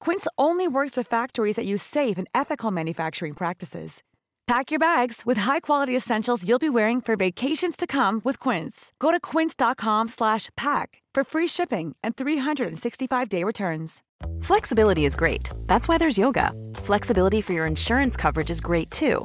Quince only works with factories that use safe and ethical manufacturing practices. Pack your bags with high-quality essentials you'll be wearing for vacations to come with Quince. Go to quince.com/pack for free shipping and 365-day returns. Flexibility is great. That's why there's yoga. Flexibility for your insurance coverage is great too.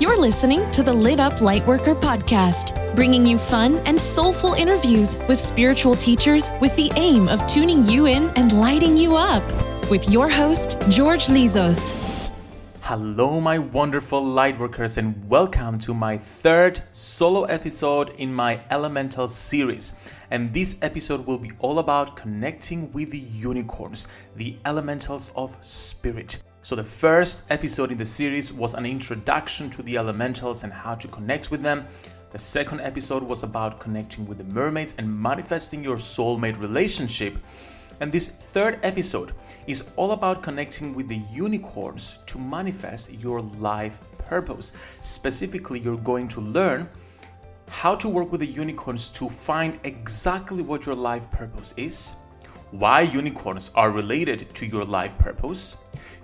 You're listening to the Lit Up Lightworker podcast, bringing you fun and soulful interviews with spiritual teachers with the aim of tuning you in and lighting you up. With your host, George Lizos. Hello, my wonderful lightworkers, and welcome to my third solo episode in my Elemental series. And this episode will be all about connecting with the unicorns, the elementals of spirit. So, the first episode in the series was an introduction to the elementals and how to connect with them. The second episode was about connecting with the mermaids and manifesting your soulmate relationship. And this third episode is all about connecting with the unicorns to manifest your life purpose. Specifically, you're going to learn how to work with the unicorns to find exactly what your life purpose is, why unicorns are related to your life purpose,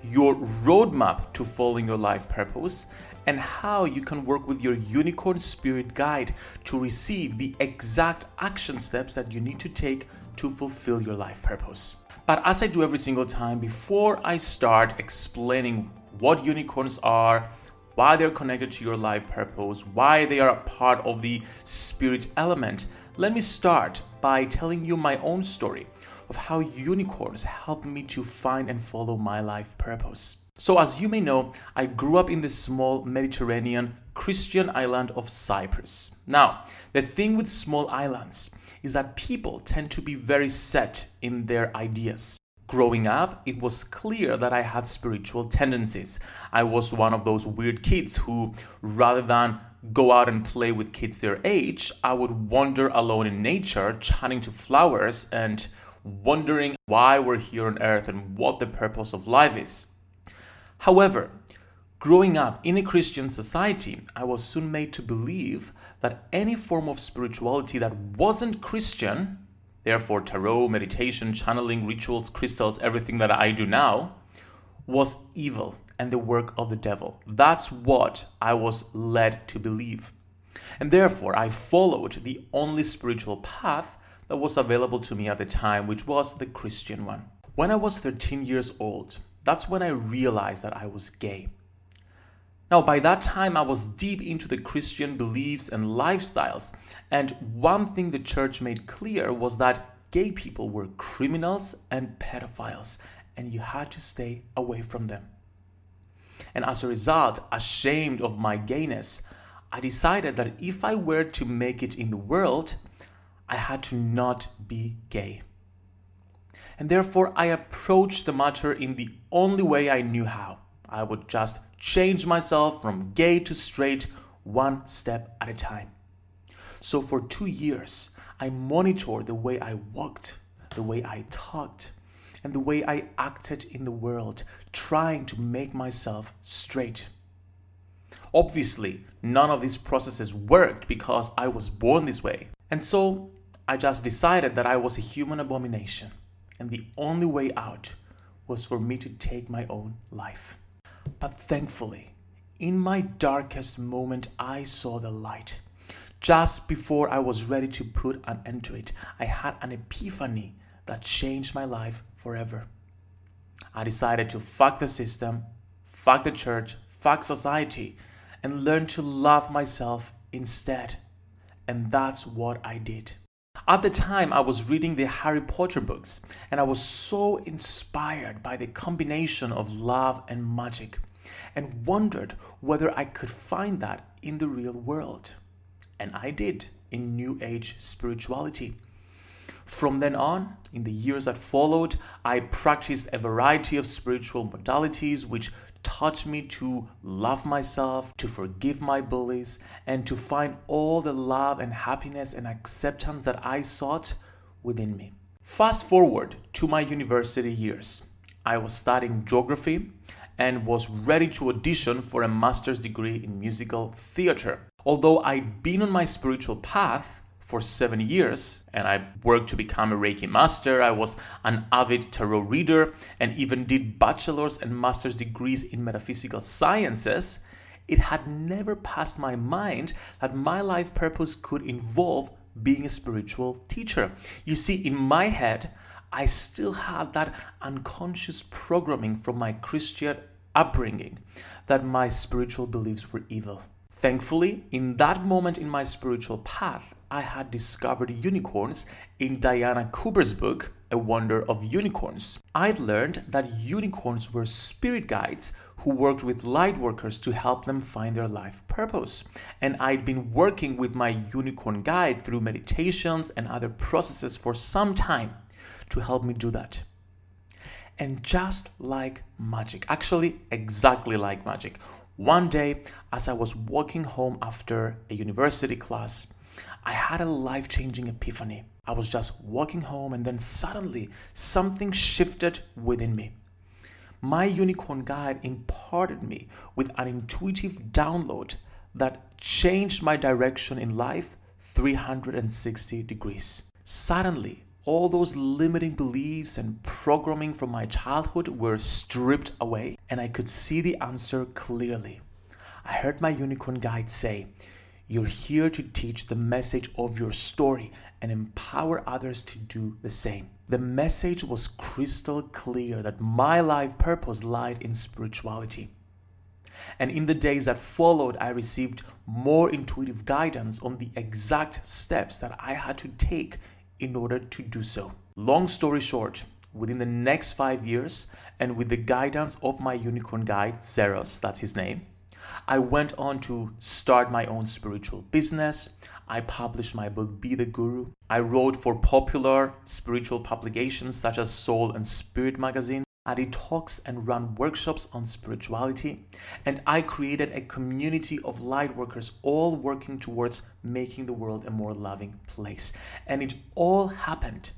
your roadmap to following your life purpose, and how you can work with your unicorn spirit guide to receive the exact action steps that you need to take to fulfill your life purpose. But as I do every single time, before I start explaining what unicorns are, why they're connected to your life purpose, why they are a part of the spirit element, Let me start by telling you my own story of how unicorns helped me to find and follow my life purpose. So, as you may know, I grew up in the small Mediterranean Christian island of Cyprus. Now, the thing with small islands is that people tend to be very set in their ideas. Growing up, it was clear that I had spiritual tendencies. I was one of those weird kids who, rather than go out and play with kids their age, I would wander alone in nature, chatting to flowers and wondering why we're here on earth and what the purpose of life is. However, growing up in a Christian society, I was soon made to believe that any form of spirituality that wasn't Christian Therefore, tarot, meditation, channeling, rituals, crystals, everything that I do now was evil and the work of the devil. That's what I was led to believe. And therefore, I followed the only spiritual path that was available to me at the time, which was the Christian one. When I was 13 years old, that's when I realized that I was gay. Now, by that time, I was deep into the Christian beliefs and lifestyles, and one thing the church made clear was that gay people were criminals and pedophiles, and you had to stay away from them. And as a result, ashamed of my gayness, I decided that if I were to make it in the world, I had to not be gay. And therefore, I approached the matter in the only way I knew how. I would just change myself from gay to straight one step at a time. So for two years, I monitored the way I walked, the way I talked, and the way I acted in the world, trying to make myself straight. Obviously, none of these processes worked because I was born this way. And so I just decided that I was a human abomination, and the only way out was for me to take my own life. But thankfully, in my darkest moment, I saw the light. Just before I was ready to put an end to it, I had an epiphany that changed my life forever. I decided to fuck the system, fuck the church, fuck society, and learn to love myself instead. And that's what I did. At the time, I was reading the Harry Potter books, and I was so inspired by the combination of love and magic, and wondered whether I could find that in the real world. And I did in New Age spirituality. From then on, in the years that followed, I practiced a variety of spiritual modalities which taught me to love myself, to forgive my bullies, and to find all the love and happiness and acceptance that I sought within me. Fast forward to my university years. I was studying geography and was ready to audition for a master's degree in musical theater. Although I'd been on my spiritual path, for seven years and I worked to become a Reiki master. I was an avid tarot reader and even did bachelor's and master's degrees in metaphysical sciences. It had never passed my mind that my life purpose could involve being a spiritual teacher. You see, in my head, I still had that unconscious programming from my Christian upbringing that my spiritual beliefs were evil. Thankfully, in that moment in my spiritual path, I had discovered unicorns in Diana Cooper's book, A Wonder of Unicorns. I'd learned that unicorns were spirit guides who worked with light workers to help them find their life purpose. And I'd been working with my unicorn guide through meditations and other processes for some time to help me do that. And just like magic, actually, exactly like magic, one day, as I was walking home after a university class, I had a life changing epiphany. I was just walking home, and then suddenly something shifted within me. My unicorn guide imparted me with an intuitive download that changed my direction in life 360 degrees. Suddenly, all those limiting beliefs and programming from my childhood were stripped away, and I could see the answer clearly. I heard my unicorn guide say, You're here to teach the message of your story and empower others to do the same. The message was crystal clear that my life purpose lied in spirituality. And in the days that followed, I received more intuitive guidance on the exact steps that I had to take in order to do so. Long story short, within the next five years, and with the guidance of my unicorn guide, Zeros, that's his name, I went on to start my own spiritual business. I published my book, Be the Guru. I wrote for popular spiritual publications such as Soul and Spirit magazine. I did talks and run workshops on spirituality. And I created a community of light workers, all working towards making the world a more loving place. And it all happened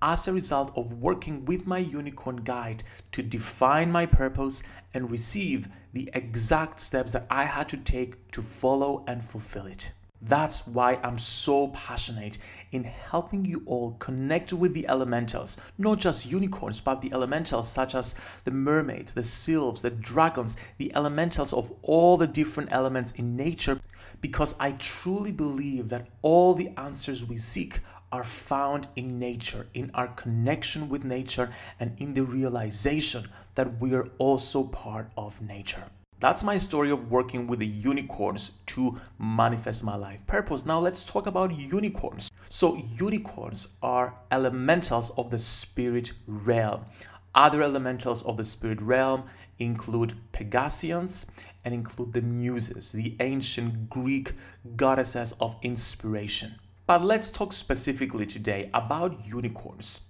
as a result of working with my unicorn guide to define my purpose and receive the exact steps that I had to take to follow and fulfill it. That's why I'm so passionate in helping you all connect with the elementals, not just unicorns, but the elementals such as the mermaids, the sylphs, the dragons, the elementals of all the different elements in nature, because I truly believe that all the answers we seek are found in nature, in our connection with nature, and in the realization that we are also part of nature. That's my story of working with the unicorns to manifest my life purpose. Now, let's talk about unicorns. So, unicorns are elementals of the spirit realm. Other elementals of the spirit realm include Pegasians and include the Muses, the ancient Greek goddesses of inspiration. But let's talk specifically today about unicorns.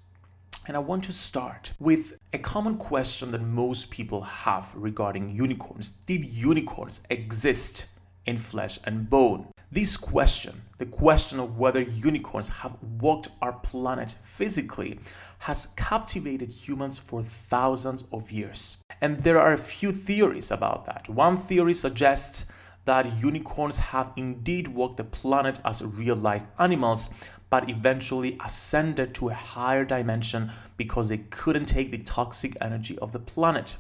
And I want to start with a common question that most people have regarding unicorns. Did unicorns exist in flesh and bone? This question, the question of whether unicorns have walked our planet physically, has captivated humans for thousands of years. And there are a few theories about that. One theory suggests that unicorns have indeed walked the planet as real life animals, but eventually ascended to a higher dimension because they couldn't take the toxic energy of the planet.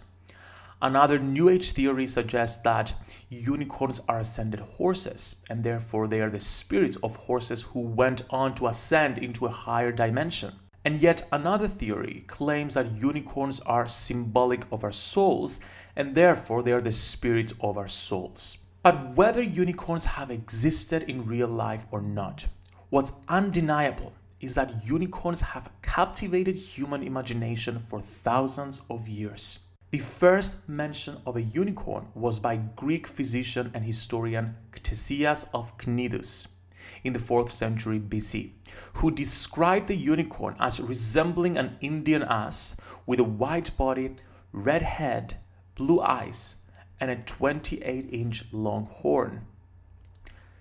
Another New Age theory suggests that unicorns are ascended horses, and therefore they are the spirits of horses who went on to ascend into a higher dimension. And yet another theory claims that unicorns are symbolic of our souls, and therefore they are the spirits of our souls. But whether unicorns have existed in real life or not, what's undeniable is that unicorns have captivated human imagination for thousands of years. The first mention of a unicorn was by Greek physician and historian Ctesias of Cnidus in the 4th century BC, who described the unicorn as resembling an Indian ass with a white body, red head, blue eyes, and a 28 inch long horn.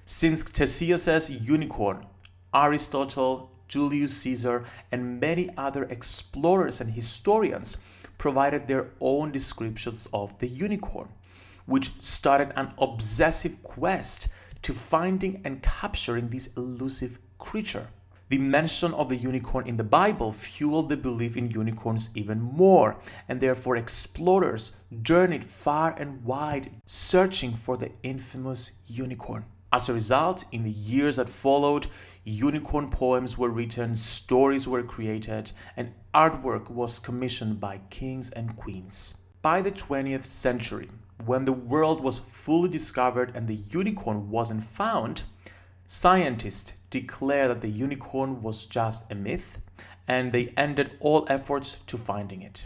Since Ctesias' unicorn, Aristotle, Julius Caesar, and many other explorers and historians provided their own descriptions of the unicorn, which started an obsessive quest to finding and capturing this elusive creature. The mention of the unicorn in the Bible fueled the belief in unicorns even more, and therefore explorers journeyed far and wide searching for the infamous unicorn. As a result, in the years that followed, unicorn poems were written, stories were created, and artwork was commissioned by kings and queens. By the 20th century, when the world was fully discovered and the unicorn wasn't found, scientists declared that the unicorn was just a myth and they ended all efforts to finding it.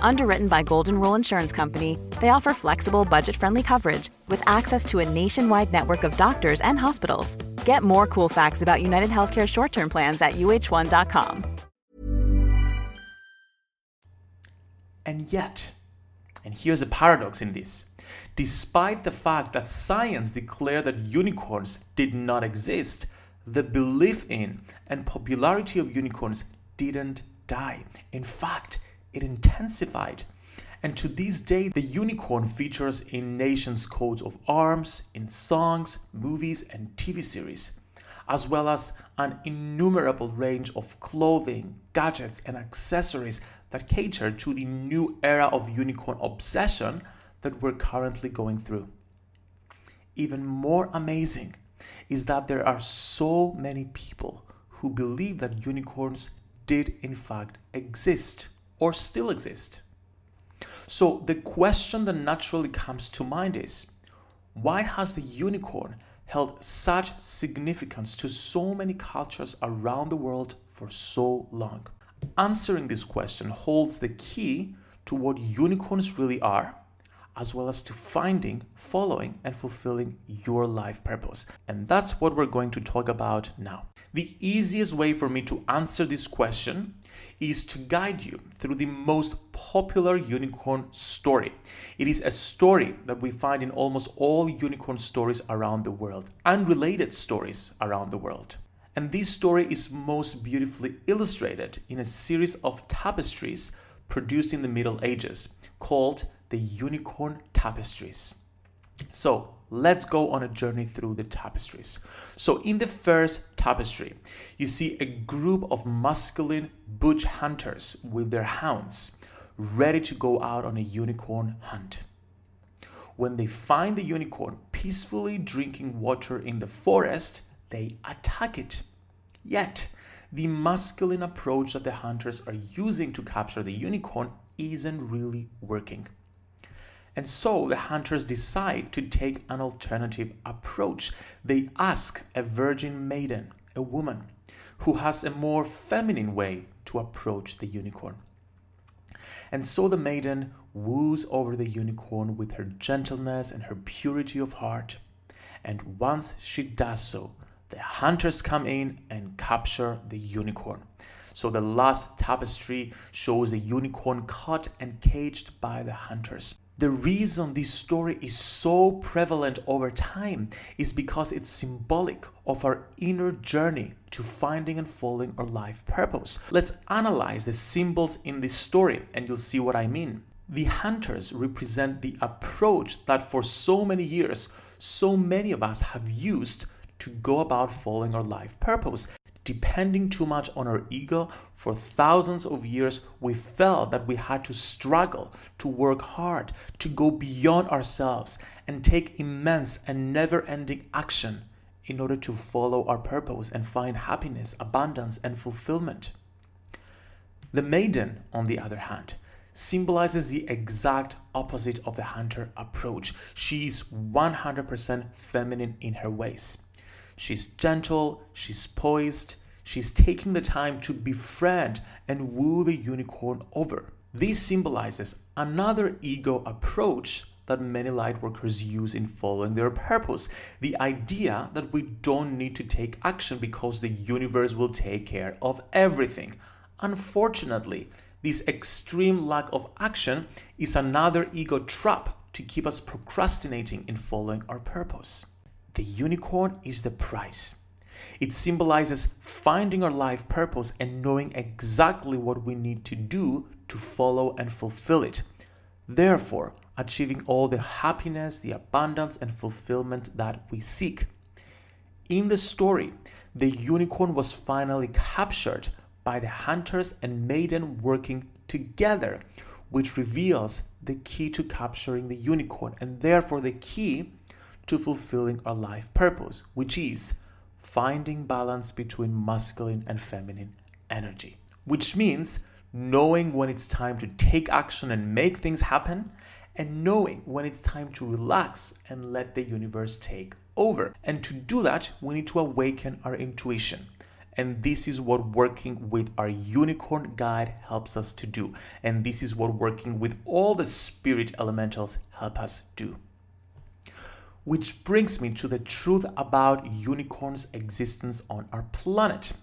Underwritten by Golden Rule Insurance Company, they offer flexible, budget friendly coverage with access to a nationwide network of doctors and hospitals. Get more cool facts about United Healthcare short term plans at uh1.com. And yet, and here's a paradox in this despite the fact that science declared that unicorns did not exist, the belief in and popularity of unicorns didn't die. In fact, it intensified. And to this day, the unicorn features in nations' coats of arms, in songs, movies, and TV series, as well as an innumerable range of clothing, gadgets, and accessories that cater to the new era of unicorn obsession that we're currently going through. Even more amazing is that there are so many people who believe that unicorns did in fact exist or still exist. So the question that naturally comes to mind is why has the unicorn held such significance to so many cultures around the world for so long? Answering this question holds the key to what unicorns really are as well as to finding, following, and fulfilling your life purpose. And that's what we're going to talk about now. The easiest way for me to answer this question is to guide you through the most popular unicorn story. It is a story that we find in almost all unicorn stories around the world, unrelated stories around the world. And this story is most beautifully illustrated in a series of tapestries produced in the Middle Ages called the unicorn tapestries. So let's go on a journey through the tapestries. So, in the first tapestry, you see a group of masculine butch hunters with their hounds ready to go out on a unicorn hunt. When they find the unicorn peacefully drinking water in the forest, they attack it. Yet, the masculine approach that the hunters are using to capture the unicorn isn't really working. And so the hunters decide to take an alternative approach. They ask a virgin maiden, a woman, who has a more feminine way to approach the unicorn. And so the maiden woos over the unicorn with her gentleness and her purity of heart. And once she does so, the hunters come in and capture the unicorn. So the last tapestry shows the unicorn caught and caged by the hunters. The reason this story is so prevalent over time is because it's symbolic of our inner journey to finding and following our life purpose. Let's analyze the symbols in this story and you'll see what I mean. The hunters represent the approach that for so many years, so many of us have used to go about following our life purpose depending too much on our ego for thousands of years, we felt that we had to struggle, to work hard, to go beyond ourselves, and take immense and never ending action in order to follow our purpose and find happiness, abundance, and fulfillment. The maiden, on the other hand, symbolizes the exact opposite of the hunter approach. She's 100% feminine in her ways. She's gentle, she's poised, she's taking the time to befriend and woo the unicorn over. This symbolizes another ego approach that many lightworkers use in following their purpose. The idea that we don't need to take action because the universe will take care of everything. Unfortunately, this extreme lack of action is another ego trap to keep us procrastinating in following our purpose. The unicorn is the prize. It symbolizes finding our life purpose and knowing exactly what we need to do to follow and fulfill it. Therefore, achieving all the happiness, the abundance, and fulfillment that we seek. In the story, the unicorn was finally captured by the hunters and maiden working together, which reveals the key to capturing the unicorn and therefore the key to fulfilling our life purpose, which is finding balance between masculine and feminine energy. Which means knowing when it's time to take action and make things happen, and knowing when it's time to relax and let the universe take over. And to do that, we need to awaken our intuition. And this is what working with our unicorn guide helps us to do. And this is what working with all the spirit elementals help us do. Which brings me to the truth about unicorns' existence on our planet.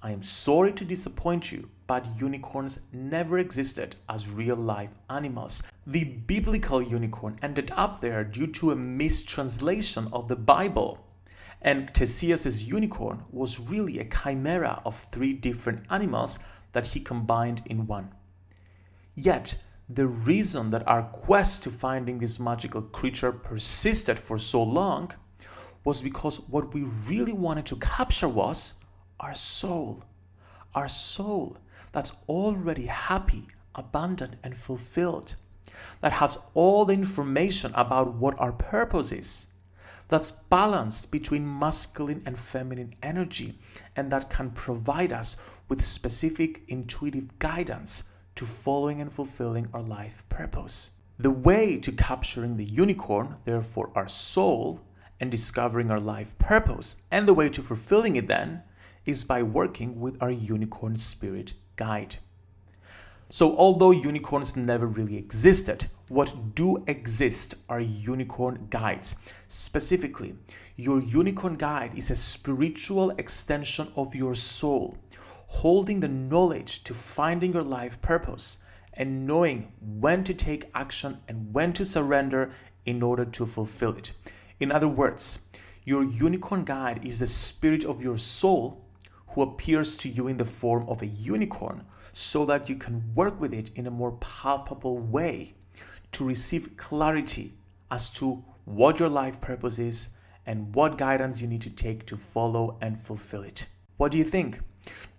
I am sorry to disappoint you, but unicorns never existed as real life animals. The biblical unicorn ended up there due to a mistranslation of the Bible. And Theseus' unicorn was really a chimera of three different animals that he combined in one. Yet, the reason that our quest to finding this magical creature persisted for so long was because what we really wanted to capture was our soul. Our soul that's already happy, abundant, and fulfilled. That has all the information about what our purpose is. That's balanced between masculine and feminine energy, and that can provide us with specific intuitive guidance to following and fulfilling our life purpose. The way to capturing the unicorn, therefore our soul, and discovering our life purpose, and the way to fulfilling it then, is by working with our unicorn spirit guide. So, although unicorns never really existed, what do exist are unicorn guides. Specifically, your unicorn guide is a spiritual extension of your soul holding the knowledge to finding your life purpose and knowing when to take action and when to surrender in order to fulfill it. In other words, your unicorn guide is the spirit of your soul who appears to you in the form of a unicorn so that you can work with it in a more palpable way to receive clarity as to what your life purpose is and what guidance you need to take to follow and fulfill it. What do you think?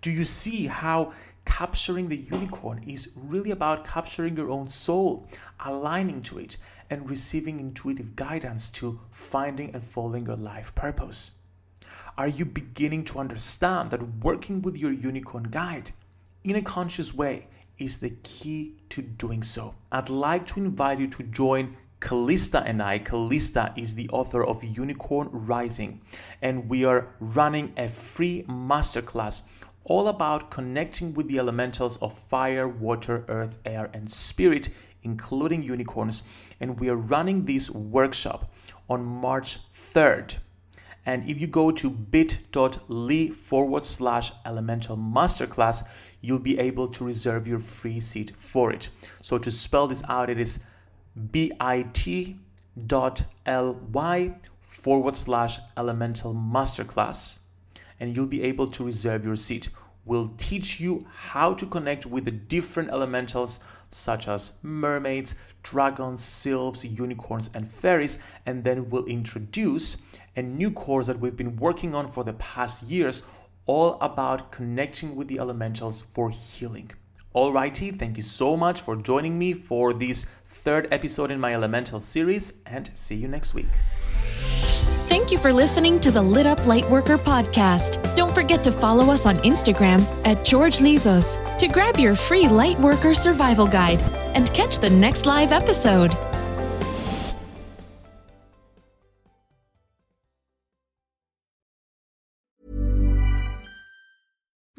Do you see how capturing the unicorn is really about capturing your own soul, aligning to it, and receiving intuitive guidance to finding and following your life purpose? Are you beginning to understand that working with your unicorn guide in a conscious way is the key to doing so? I'd like to invite you to join Callista and I. Callista is the author of Unicorn Rising, and we are running a free masterclass all about connecting with the elementals of fire, water, earth, air, and spirit, including unicorns. And we are running this workshop on March 3rd. And if you go to bit.ly forward slash elemental masterclass, you'll be able to reserve your free seat for it. So to spell this out, it is bit.ly forward slash elemental masterclass and you'll be able to reserve your seat. We'll teach you how to connect with the different elementals such as mermaids, dragons, sylphs, unicorns, and fairies, and then we'll introduce a new course that we've been working on for the past years, all about connecting with the elementals for healing. Alrighty, thank you so much for joining me for this third episode in my elemental series, and see you next week. Thank you for listening to the Lit Up Lightworker podcast. Don't forget to follow us on Instagram at George Lizos to grab your free Lightworker survival guide and catch the next live episode.